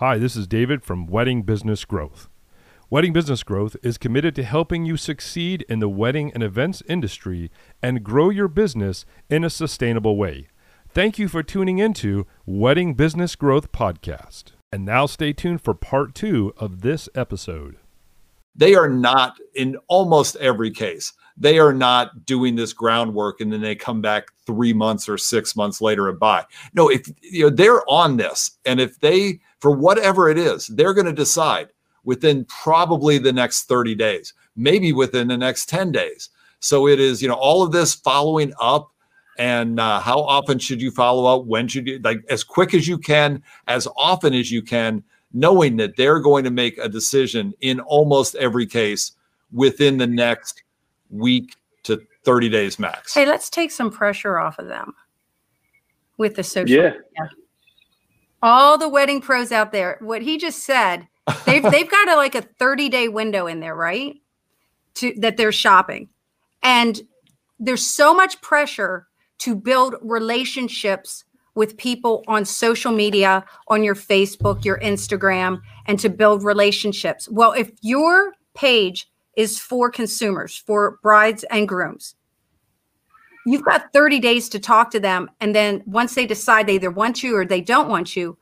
Hi, this is David from Wedding Business Growth. Wedding Business Growth is committed to helping you succeed in the wedding and events industry and grow your business in a sustainable way. Thank you for tuning into Wedding Business Growth Podcast. And now stay tuned for part two of this episode. They are not, in almost every case, they are not doing this groundwork and then they come back three months or six months later and buy. No, if you know they're on this, and if they, for whatever it is, they're going to decide within probably the next 30 days, maybe within the next 10 days. So it is, you know, all of this following up and uh, how often should you follow up? When should you, like, as quick as you can, as often as you can, knowing that they're going to make a decision in almost every case within the next week to 30 days max. Hey, let's take some pressure off of them with the social Yeah. media. All the wedding pros out there, what he just said, they've they've got a like a 30 day window in there, right? To that they're shopping. And there's so much pressure to build relationships with people on social media, on your Facebook, your Instagram, and to build relationships. Well, if your page is for consumers, for brides and grooms, you've got 30 days to talk to them. And then once they decide they either want you or they don't want you,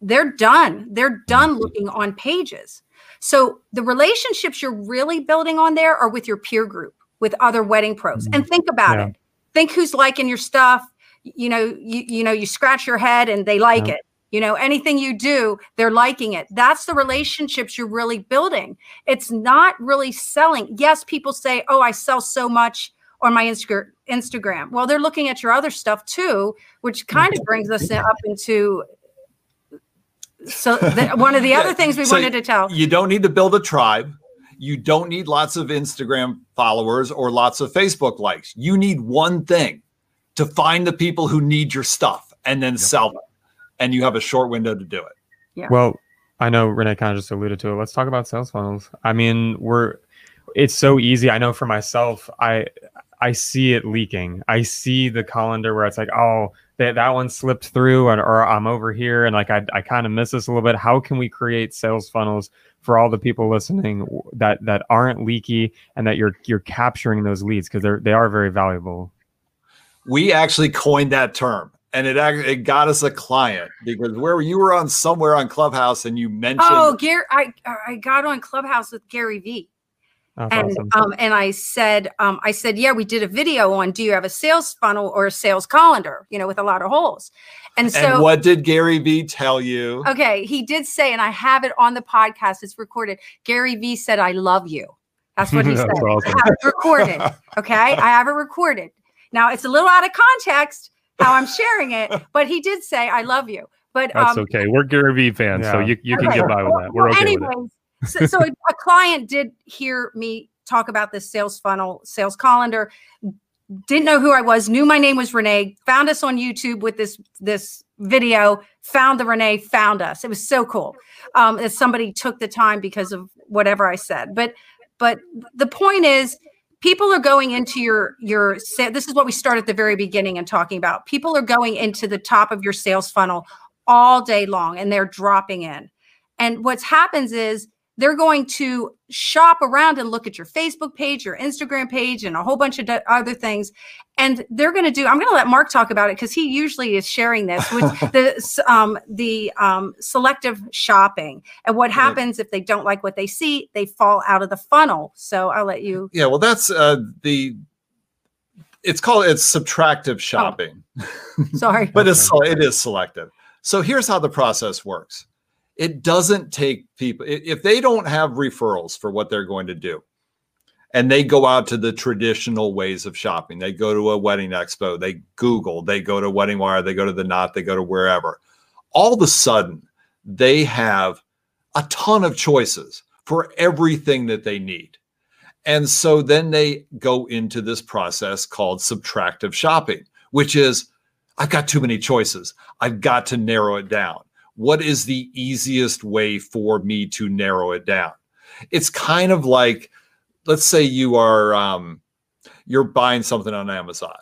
they're done. They're done looking on pages. So the relationships you're really building on there are with your peer group, with other wedding pros. Mm-hmm. And think about Yeah. it. Think who's liking your stuff. You know, you, you know, you scratch your head and they like Yeah. it. You know, anything you do, they're liking it. That's the relationships you're really building. It's not really selling. Yes, people say, "Oh, I sell so much on my Instagram." Well, they're looking at your other stuff too, which kind of mm-hmm. brings us up into so the, one of the other Yeah, things we so wanted to tell. You don't need to build a tribe. You don't need lots of Instagram followers or lots of Facebook likes. You need one thing to find the people who need your stuff and then sell them. And you have a short window to do it. Well, I know Renee kind of just alluded to it. Let's talk about sales funnels. I mean, we're it's so easy. I know for myself, I I see it leaking. I see the calendar where it's like, oh, that that one slipped through, and or I'm over here, and like I I kind of miss this a little bit. How can we create sales funnels for all the people listening that that aren't leaky and that you're you're capturing those leads because they're they are very valuable. We actually coined that term and it actually it got us a client because where you were on somewhere on Clubhouse and you mentioned Oh, Gary, I I got on Clubhouse with Gary V. That's and awesome. um, and I said, um, I said, yeah, we did a video on do you have a sales funnel or a sales calendar, you know, with a lot of holes. And so, and what did Gary V tell you? okay, he did say, and I have it on the podcast, it's recorded. Gary V said, I love you. That's what he said. That's I awesome. have it recorded. Okay. I have it recorded. Now it's a little out of context how I'm sharing it, but he did say, I love you. But That's um, okay. We're Gary Vee fans, so Yeah. you, you can get by with that. We're okay with it. anyways, so, so a, a client did hear me talk about this sales funnel, sales calendar. Didn't know who I was. Knew my name was Renee. Found us on YouTube with this this video. Found the Renee. Found us. It was so cool. Um, that somebody took the time because of whatever I said. But but the point is, people are going into your your. This is what we start at the very beginning and talking about. People are going into the top of your sales funnel all day long, and they're dropping in. And what happens is they're going to shop around and look at your Facebook page, your Instagram page, and a whole bunch of d- other things. And they're going to do. I'm going to let Mark talk about it because he usually is sharing this with the um, the um, selective shopping. And what happens if they don't like what they see, they fall out of the funnel. So I'll let you. Yeah, well, that's uh, the. It's called it's subtractive shopping, Sorry. but it's it is selective. So here's how the process works. It doesn't take people if they don't have referrals for what they're going to do, and they go out to the traditional ways of shopping. They go to a wedding expo, they Google, they go to Wedding Wire, they go to the Knot, they go to wherever. All of a sudden, they have a ton of choices for everything that they need. And so then they go into this process called subtractive shopping, which is I've got too many choices. I've got to narrow it down. What is the easiest way for me to narrow it down? It's kind of like, let's say you are um, you're buying something on Amazon,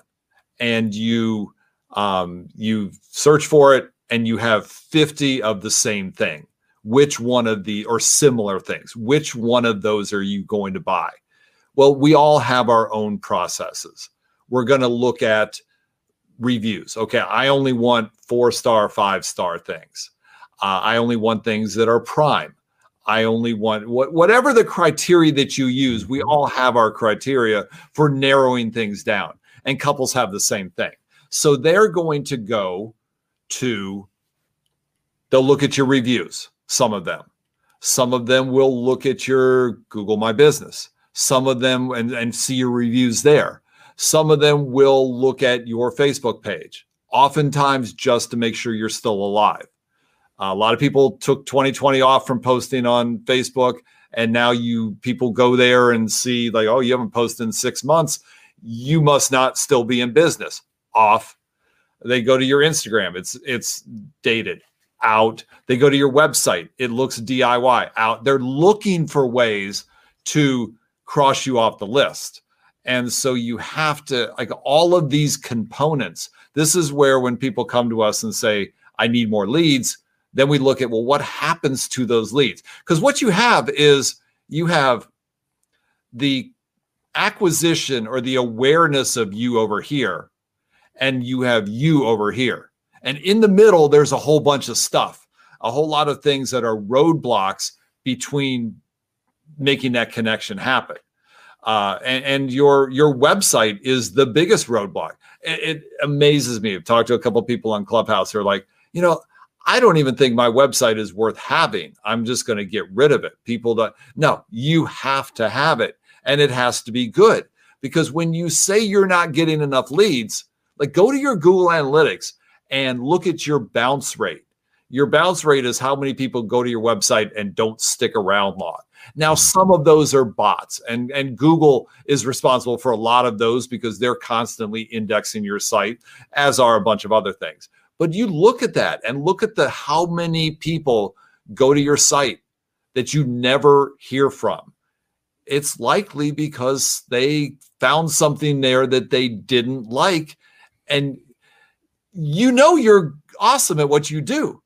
and you um, you search for it and you have 50 of the same thing, which one of the or similar things, which one of those are you going to buy? Well, we all have our own processes. We're going to look at reviews. Okay, I only want four star, five star things. Uh, I only want things that are prime. I only want what, whatever the criteria that you use. We all have our criteria for narrowing things down, and couples have the same thing. So they're going to go to, they'll look at your reviews, some of them. Some of them will look at your Google My Business. Some of them and, and see your reviews there. Some of them will look at your Facebook page, oftentimes just to make sure you're still alive. A lot of people took 2020 off from posting on Facebook, and now you people go there and see like, oh, you haven't posted in six months. You must not still be in business. Off. They go to your Instagram. It's it's dated. Out. They go to your website. It looks DIY. Out. They're looking for ways to cross you off the list. And so you have to, like all of these components. This is where when people come to us and say, I need more leads, then we look at, well, what happens to those leads? Because what you have is you have the acquisition or the awareness of you over here, and you have you over here. And in the middle, there's a whole bunch of stuff, a whole lot of things that are roadblocks between making that connection happen uh, and, and, your your website is the biggest roadblock. It, it amazes me. I've talked to a couple people on Clubhouse who are like, you know, I don't even think my website is worth having. I'm just going to get rid of it. People don't. No, you have to have it, and it has to be good because when you say you're not getting enough leads, like go to your Google Analytics and look at your bounce rate. Your bounce rate is how many people go to your website and don't stick around long. Now, mm-hmm. some of those are bots, and, and Google is responsible for a lot of those because they're constantly indexing your site, as are a bunch of other things. But you look at that and look at the how many people go to your site that you never hear from. It's likely because they found something there that they didn't like. And you know you're awesome at what you do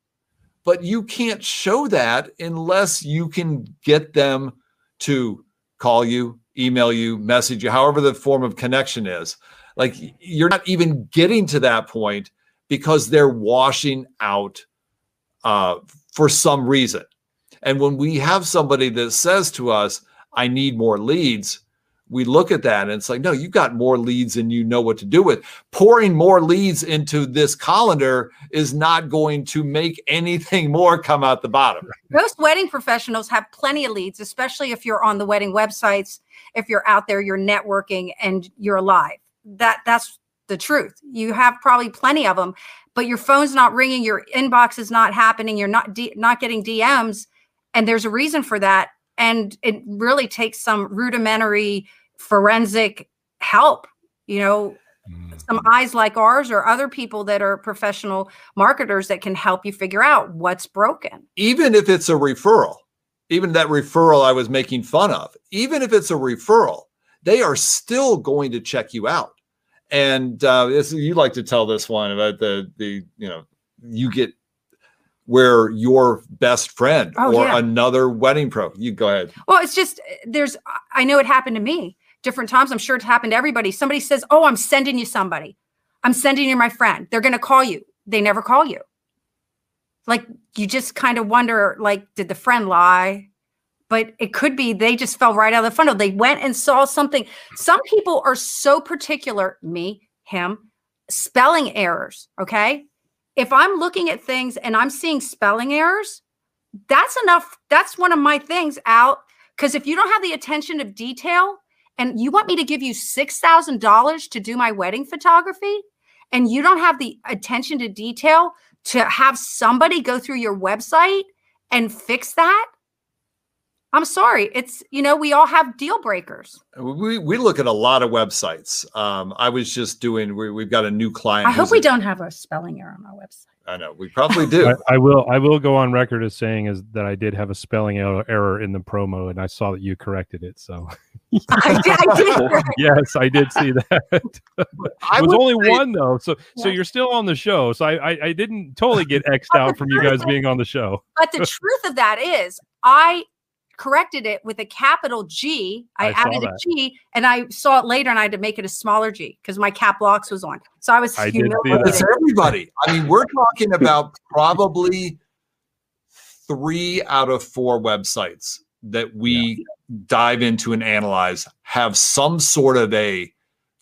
but you can't show that unless you can get them to call you, email you, message you, however the form of connection is. Like you're not even getting to that point because they're washing out uh, for some reason. And when we have somebody that says to us, I need more leads, we look at that and it's like, no, you've got more leads than you know what to do with. Pouring more leads into this colander is not going to make anything more come out the bottom. Most wedding professionals have plenty of leads, especially if you're on the wedding websites, if you're out there, you're networking and you're alive. That that's the truth. You have probably plenty of them, but your phone's not ringing, your inbox is not happening, you're not D- not getting DMs, and there's a reason for that and it really takes some rudimentary forensic help you know mm. some eyes like ours or other people that are professional marketers that can help you figure out what's broken even if it's a referral even that referral i was making fun of even if it's a referral they are still going to check you out and uh, you like to tell this one about the the you know you get where your best friend oh, or yeah. another wedding pro. You go ahead. Well, it's just there's I know it happened to me different times. I'm sure it's happened to everybody. Somebody says, "Oh, I'm sending you somebody. I'm sending you my friend. They're going to call you." They never call you. Like you just kind of wonder like did the friend lie? But it could be they just fell right out of the funnel. They went and saw something. Some people are so particular, me, him, spelling errors, okay? if I'm looking at things and I'm seeing spelling errors, that's enough. That's one of my things out. Because if you don't have the attention of detail and you want me to give you $6,000 to do my wedding photography and you don't have the attention to detail to have somebody go through your website and fix that, I'm sorry. It's, you know, we all have deal breakers. We, we look at a lot of websites. Um, I was just doing, we, we've got a new client. I hope we don't have a spelling error on our website. I know we probably do. I, I will. I will go on record as saying is that I did have a spelling error error in the promo, and I saw that you corrected it. So I did, I did. yes, I did see that. it was only say- one though, so so you're still on the show. So I I, I didn't totally get xed out from you guys being on the show. But the truth of that is, I corrected it with a capital G. I, I added a G and I saw it later, and I had to make it a smaller G because my cap locks was on. So I was I did see humiliated. It's everybody. I mean, we're talking about probably three out of four websites that we dive into and analyze have some sort of a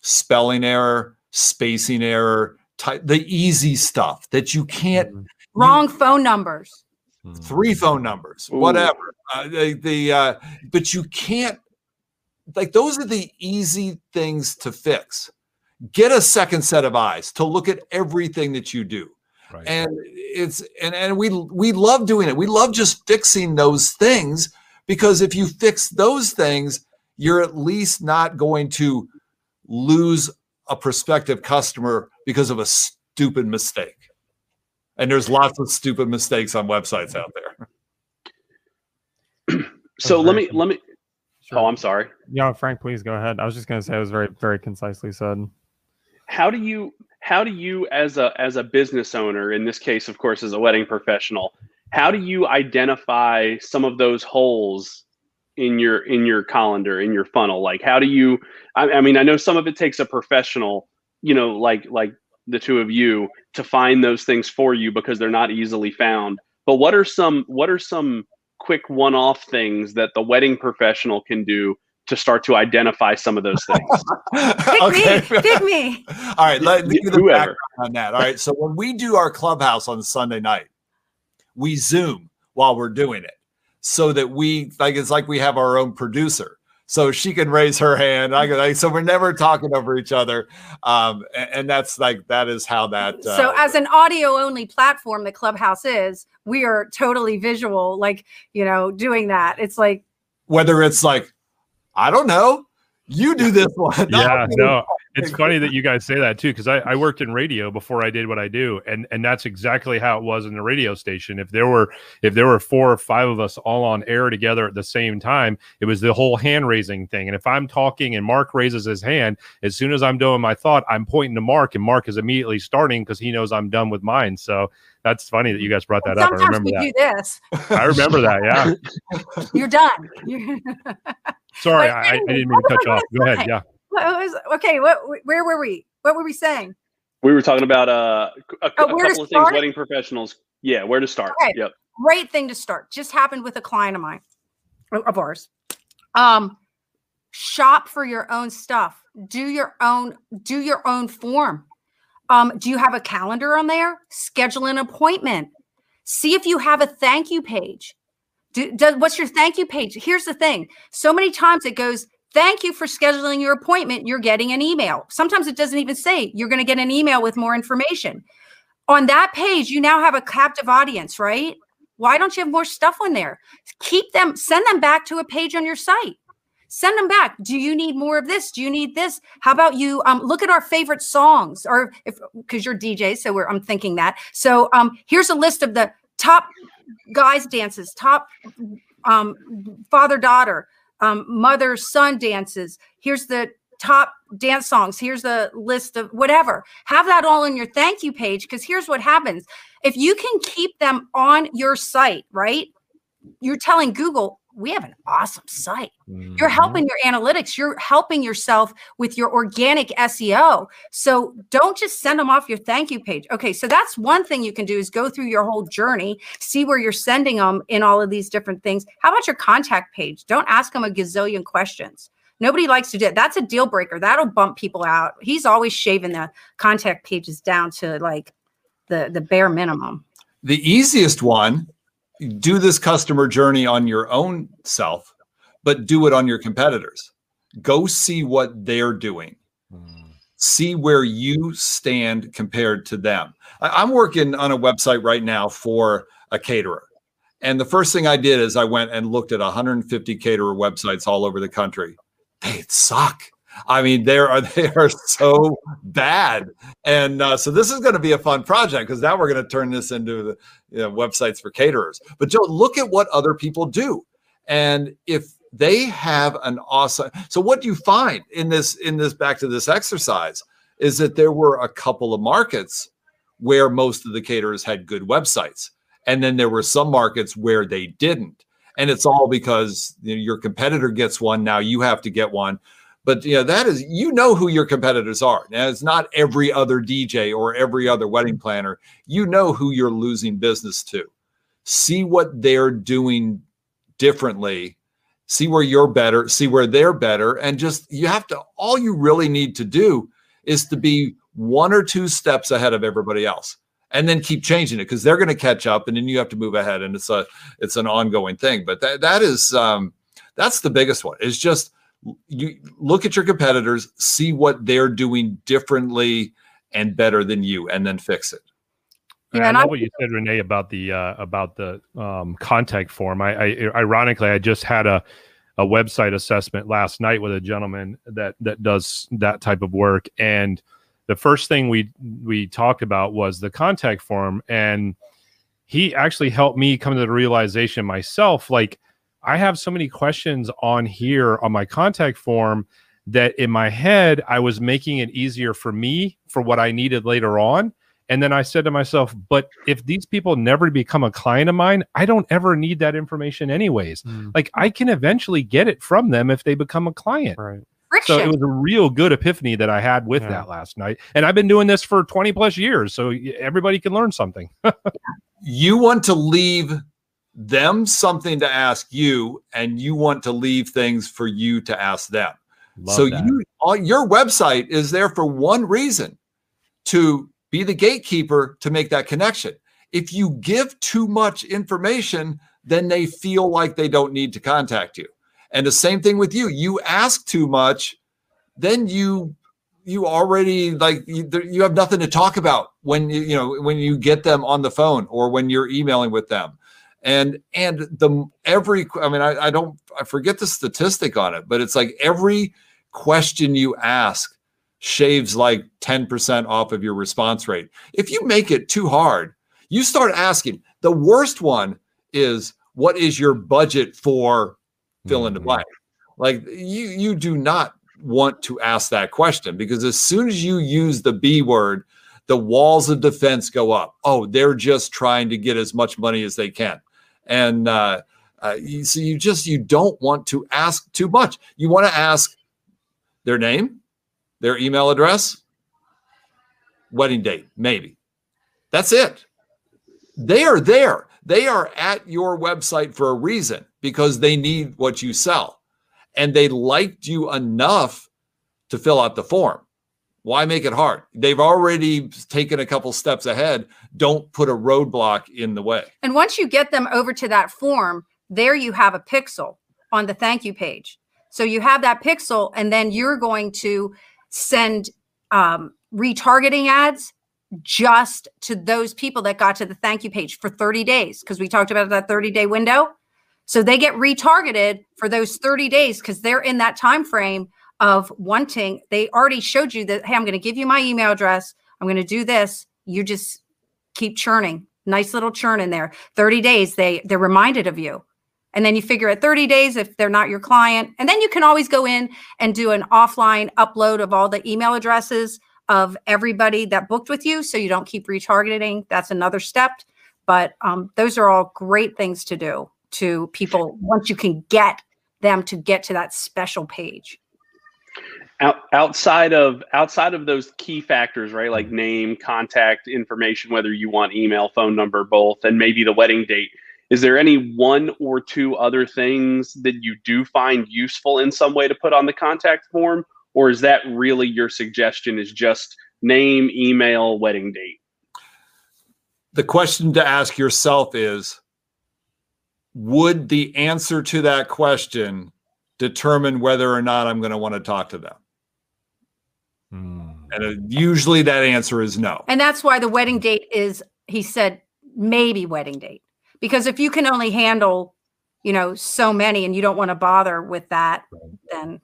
spelling error, spacing error, type the easy stuff that you can't mm-hmm. Wrong phone numbers. Three phone numbers, Ooh. whatever. Uh, the the uh, but you can't like those are the easy things to fix. Get a second set of eyes to look at everything that you do Right. and it's and and we we love doing it we love just fixing those things because if you fix those things you're at least not going to lose a prospective customer because of a stupid mistake and there's lots of stupid mistakes on websites out there So let very me let me. Sure. Oh, I'm sorry. Yeah, Frank, please go ahead. I was just gonna say it was very, very concisely said. How do you how do you as a as a business owner in this case, of course, as a wedding professional, how do you identify some of those holes in your in your calendar in your funnel? Like, how do you? I, I mean, I know some of it takes a professional, you know, like like the two of you to find those things for you because they're not easily found. But what are some what are some quick one-off things that the wedding professional can do to start to identify some of those things? Pick me. Pick me. all right let me give the Whoever. background on that all right so when we do our clubhouse on sunday night we zoom while we're doing it so that we like it's like we have our own producer so she can raise her hand. I go like, so we're never talking over each other. Um and, and that's like that is how that uh, so as an audio only platform the clubhouse is we are totally visual like you know doing that. It's like whether it's like i don't know you do this one yeah, No, no, it's funny that you guys say that too, because I, I worked in radio before I did what I do, and and that's exactly how it was in the radio station. If there were if there were four or five of us all on air together at the same time, it was the whole hand raising thing. And if I'm talking and Mark raises his hand, as soon as I'm doing my thought, I'm pointing to Mark, and Mark is immediately starting because he knows I'm done with mine. So that's funny that you guys brought that up. I sometimes remember we that. do this I remember that. Yeah. you're done You're- Sorry, But I, I didn't mean to cut you off. Go ahead. Yeah. what was okay what where were we what were we saying We were talking about uh, a, Oh, a where couple of things wedding professionals. Yeah, where to start? Okay. Yep. great thing to start just happened with a client of mine of ours um shop for your own stuff do your own do your own form um do you have a calendar on there schedule an appointment see if you have a thank you page do, what's your thank you page? Here's the thing. So many times it goes thank you for scheduling your appointment. You're getting an email. Sometimes it doesn't even say you're going to get an email with more information. On that page you now have a captive audience right? Why don't you have more stuff on there? Keep them send them back to a page on your site. Send them back. Do you need more of this? Do you need this? How about you um, look at our favorite songs? Or if because you're dj so i'm thinking that. So um, here's a list of the top guys dances top um, father daughter um, mother son dances. Here's the top dance songs. Here's the list of whatever. Have that all in your thank you page because here's what happens. If you can keep them on your site right you're telling google we have an awesome site. Mm-hmm. you're helping your analytics you're helping yourself with your organic seo so don't just send them off your thank you page. Okay so that's one thing you can do is go through your whole journey see where you're sending them in all of these different things. How about your contact page? Don't ask them a gazillion questions. Nobody likes to do it that's a deal breaker. That'll bump people out. He's always shaving the contact pages down to like the the bare minimum. The easiest one do this customer journey on your own self but do it on your competitors. Go see what they're doing. Hmm. See where you stand compared to them. I, i'm working on a website right now for a caterer. And the first thing i did is i went and looked at 150 caterer websites all over the country. They suck I mean, they are they are so bad, and uh, so this is going to be a fun project because now we're going to turn this into the you know, websites for caterers. But Joe, look at what other people do, and if they have an awesome, so what do you find in this in this back to this exercise is that there were a couple of markets where most of the caterers had good websites, and then there were some markets where they didn't, and it's all because you know, your competitor gets one, now you have to get one but you know that is you know who your competitors are. Now it's not every other dj or every other wedding planner. You know who you're losing business to. See what they're doing differently. See where you're better see where they're better. And just you have to all you really need to do is to be one or two steps ahead of everybody else and then keep changing it because they're going to catch up and then you have to move ahead and it's a it's an ongoing thing. But that that is um that's the biggest one. It's just you look at your competitors, see what they're doing differently and better than you, and then fix it. Yeah, I love what you said, Renee, about the uh, about the um, contact form. I, I, ironically, I just had a a website assessment last night with a gentleman that that does that type of work, and the first thing we we talked about was the contact form, and he actually helped me come to the realization myself, like I have so many questions on here on my contact form that in my head I was making it easier for me for what I needed later on. And then I said to myself, but if these people never become a client of mine, I don't ever need that information anyways. Mm. Like I can eventually get it from them if they become a client. Right. So it was a real good epiphany that I had with yeah. that last night. And I've been doing this for 20 plus years. So everybody can learn something. you want to leave them something to ask you and you want to leave things for you to ask them. Love so that. you on your website is there for one reason to be the gatekeeper to make that connection. If you give too much information then they feel like they don't need to contact you. And the same thing with you. You ask too much then you you already like you, you have nothing to talk about when you you know when you get them on the phone or when you're emailing with them and and the every i mean I, I don't i forget the statistic on it but it's like every question you ask shaves like 10% off of your response rate. If you make it too hard you start asking the worst one is what is your budget for fill in the mm-hmm. blank? Like you you do not want to ask that question because as soon as you use the b word the walls of defense go up. Oh they're just trying to get as much money as they can and uh, uh, so you just you don't want to ask too much. You want to ask their name, their email address, wedding date, maybe. That's it. They are there. They are at your website for a reason because they need what you sell. And they liked you enough to fill out the form. Why make it hard? They've already taken a couple steps ahead. Don't put a roadblock in the way. And once you get them over to that form, there you have a pixel on the thank you page. So you have that pixel, and then you're going to send um, retargeting ads just to those people that got to the thank you page for 30 days because we talked about that 30 day window. So they get retargeted for those 30 days because they're in that time frame of wanting they already showed you that hey i'm going to give you my email address. I'm going to do this. You just keep churning. Nice little churn in there. 30 days they they're reminded of you. And then you figure at 30 days if they're not your client. And then you can always go in and do an offline upload of all the email addresses of everybody that booked with you so you don't keep retargeting. That's another step. But um, those are all great things to do to people once you can get them to get to that special page out, outside of outside of those key factors right like mm-hmm. name contact information whether you want email phone number both and maybe the wedding date is there any one or two other things that you do find useful in some way to put on the contact form? Or is that really your suggestion is just name email wedding date? The question to ask yourself is would the answer to that question determine whether or not i'm going to want to talk to them Mm. And uh, usually that answer is no. And that's why the wedding date is, he said, maybe wedding date. Because if you can only handle, you know, so many and you don't want to bother with that, then.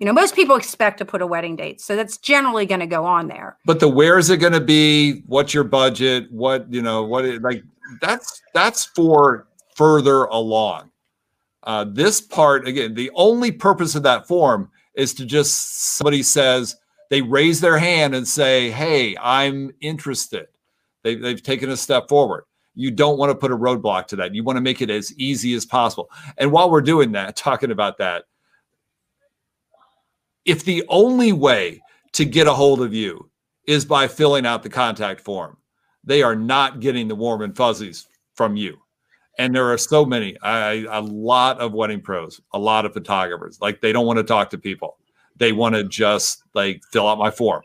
You know, most people expect to put a wedding date, so that's generally going to go on there. But the where is it going to be? What's your budget? What you know? What it, like that's that's for further along. Uh, this part again, the only purpose of that form is to just somebody says they raise their hand and say, "Hey, I'm interested." They, they've taken a step forward. You don't want to put a roadblock to that. You want to make it as easy as possible. And while we're doing that, talking about that, if the only way to get a hold of you is by filling out the contact form, they are not getting the warm and fuzzies from you. And there are so many, I, a lot of wedding pros, a lot of photographers, like they don't want to talk to people. They want to just like fill out my form.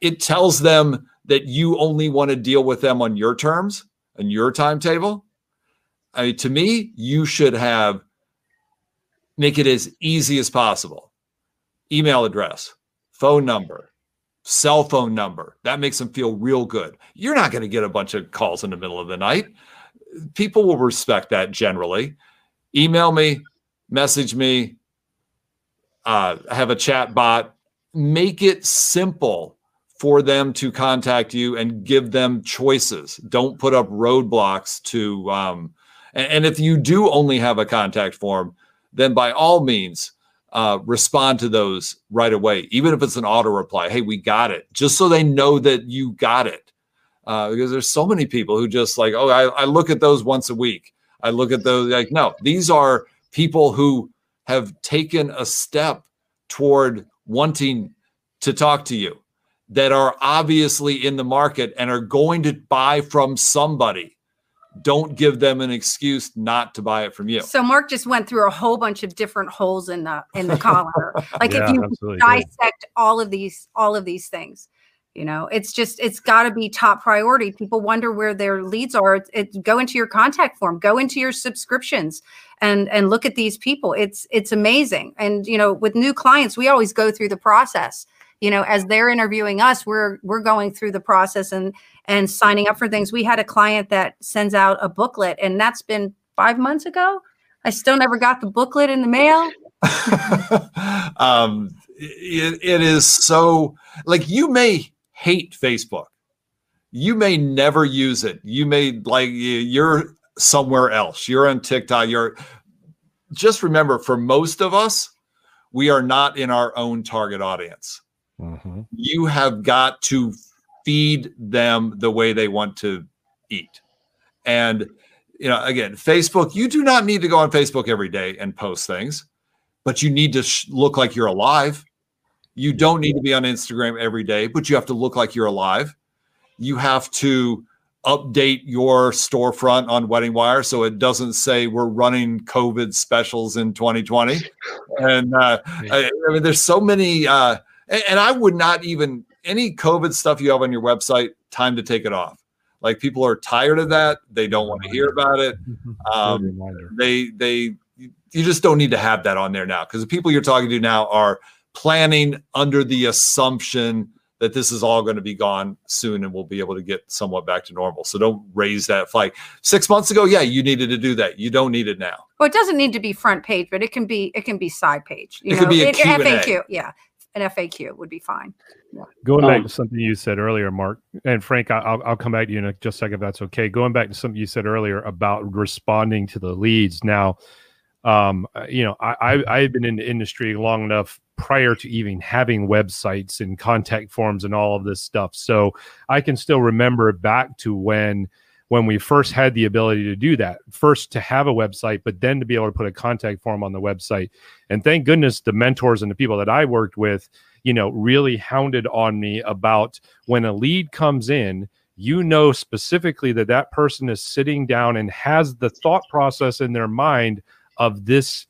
It tells them that you only want to deal with them on your terms and your timetable. I mean, to me, you should have make it as easy as possible email address, phone number, cell phone number. That makes them feel real good. You're not going to get a bunch of calls in the middle of the night. People will respect that generally. Email me, message me, uh, have a chat bot. Make it simple for them to contact you and give them choices. Don't put up roadblocks to. Um, and, and if you do only have a contact form, then by all means, uh, respond to those right away, even if it's an auto reply. Hey, we got it, just so they know that you got it. Uh, because there's so many people who just like, oh, I, I look at those once a week. I look at those like, no, these are people who have taken a step toward wanting to talk to you that are obviously in the market and are going to buy from somebody don't give them an excuse not to buy it from you. So Mark just went through a whole bunch of different holes in the in the collar. Like Yeah, if you absolutely. dissect all of these all of these things, you know, it's just it's got to be top priority. People wonder where their leads are. It's go into your contact form, go into your subscriptions, and and look at these people. It's it's amazing. And you know, with new clients, we always go through the process. You know, as they're interviewing us, we're we're going through the process and and signing up for things. We had a client that sends out a booklet, and that's been five months ago. I still never got the booklet in the mail. um, it, it is so like you may hate Facebook. You may never use it. You may like you're somewhere else. You're on TikTok. You're just remember for most of us, we are not in our own target audience. Mhm. You have got to feed them the way they want to eat. And you know, again, Facebook, you do not need to go on Facebook every day and post things, but you need to sh- look like you're alive. You don't need to be on Instagram every day, but you have to look like you're alive. You have to update your storefront on Wedding Wire so it doesn't say we're running COVID specials in 2020. And uh, I, I mean, there's so many, uh, and, and I would not even any COVID stuff you have on your website. Time to take it off. Like people are tired of that. They don't want to hear about it. Um, they they you just don't need to have that on there now because the people you're talking to now are planning under the assumption that this is all going to be gone soon and we'll be able to get somewhat back to normal. So don't raise that flag. Six months ago, yeah, you needed to do that. You don't need it now. Well, it doesn't need to be front page, but it can be it can be side page. You It could be a It- Q&A. FAQ. Yeah, an FAQ would be fine. Going back Um, to something you said earlier, Mark and Frank, I- I'll, I'll come back to you in just a second if that's okay. Going back to something you said earlier about responding to the leads. Now, um, uh, you know, I, I I've been in the industry long enough prior to even having websites and contact forms and all of this stuff. So I can still remember back to when when we first had the ability to do that. First to have a website, but then to be able to put a contact form on the website. And thank goodness the mentors and the people that I worked with you know, really hounded on me about when a lead comes in, you know specifically that that person is sitting down and has the thought process in their mind of this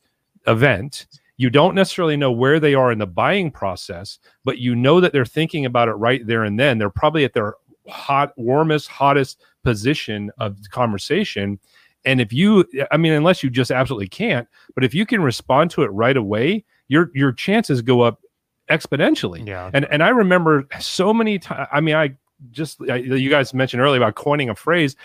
event. You don't necessarily know where they are in the buying process, but you know that they're thinking about it right there and then. They're probably at their hot, warmest, hottest position of conversation. And if you, I mean, unless you just absolutely can't, but if you can respond to it right away, your your chances go up exponentially. Yeah. And and I remember so many times. I mean, I just I, you guys mentioned earlier about coining a phrase.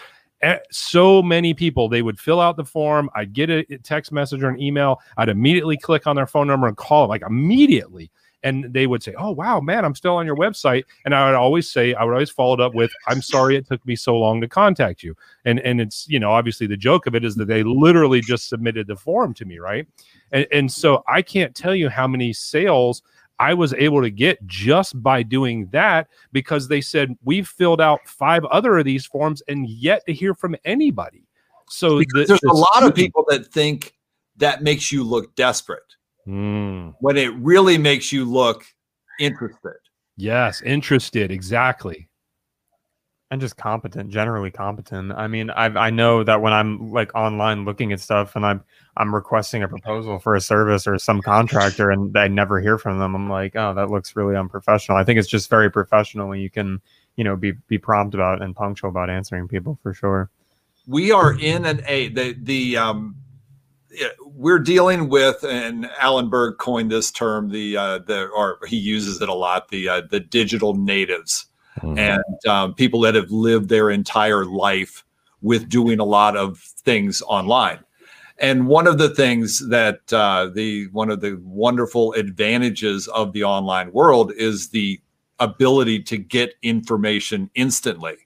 So many people they would fill out the form. I'd get a text message or an email. I'd immediately click on their phone number and call them like immediately and they would say, "Oh wow, man, I'm still on your website." And I would always say, I would always follow it up with, "I'm sorry it took me so long to contact you." And and it's you know obviously the joke of it is that they literally just submitted the form to me, right? And and so I can't tell you how many sales I was able to get just by doing that because they said we've filled out five other of these forms and yet to hear from anybody. So the, there's the a lot of people that think that makes you look desperate mm. when it really makes you look interested. Yes, interested. Exactly. And just competent, generally competent. I mean, I I know that when I'm like online looking at stuff and I'm I'm requesting a proposal for a service or some contractor and I never hear from them, I'm like, oh, that looks really unprofessional. I think it's just very professional when you can, you know, be be prompt about and punctual about answering people for sure. We are in an a the the um we're dealing with, and Alan Berg coined this term, the uh, the or he uses it a lot, the uh, the digital natives, mm-hmm. and um, people that have lived their entire life with doing a lot of things online. And one of the things that uh, the one of the wonderful advantages of the online world is the ability to get information instantly.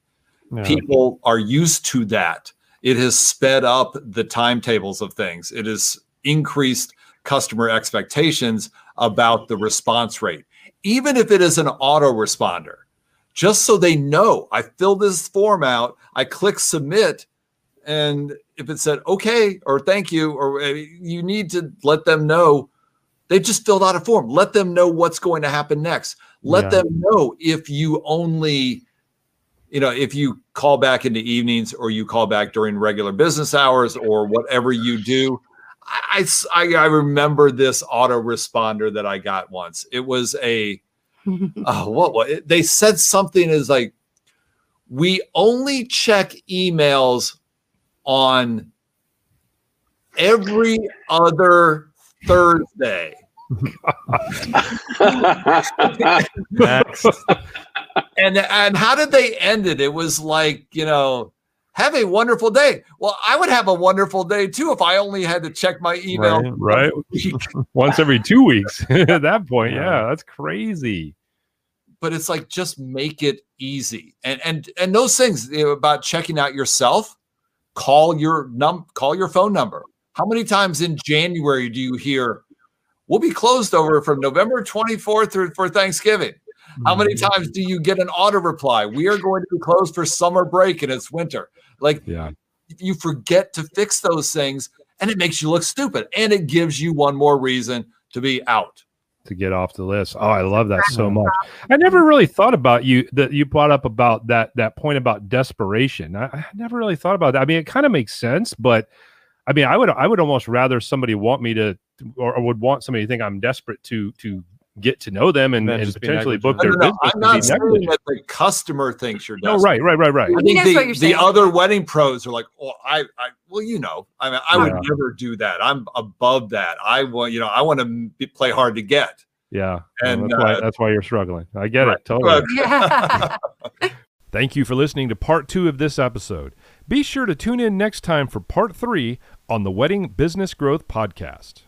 Yeah. People are used to that it has sped up the timetables of things. It has increased customer expectations about the response rate, even if it is an autoresponder, just so they know I filled this form out, I click submit, and if it said okay or thank you, or uh, you need to let them know they just filled out a form. Let them know what's going to happen next. Let yeah. them know if you only you know, if you call back in the evenings or you call back during regular business hours or whatever you do, I, I, I remember this autoresponder that I got once. It was a, uh, what, what they said something is like, we only check emails on every other Thursday. And and how did they end it? It was like you know, have a wonderful day. Well, I would have a wonderful day too if I only had to check my email right, right. once every two weeks. At that point, yeah, that's crazy. But it's like just make it easy, and and and those things you know, about checking out yourself. Call your num call your phone number. How many times in January do you hear? We'll be closed over from November 24th for Thanksgiving. How many mm-hmm. times do you get an auto reply? We are going to be closed for summer break and it's winter. Like, yeah, you forget to fix those things and it makes you look stupid and it gives you one more reason to be out to get off the list. Oh, I love that so much. I never really thought about you that you brought up about that that point about desperation. I, I never really thought about that. I mean, it kind of makes sense, but I mean, I would I would almost rather somebody want me to or, or would want somebody to think I'm desperate to to get to know them and, and potentially book their no, no, business. I'm not saying that the customer thinks you're. No, right, right, right, right. I think the, the other wedding pros are like, "Oh, I, I, well, you know, I mean, I yeah. would never do that. I'm above that. I want, you know, I want to be, play hard to get." Yeah, and well, that's, uh, why, that's why you're struggling. I get right. it totally. Thank you for listening to part two of this episode. Be sure to tune in next time for part three on the Wedding Business Growth Podcast.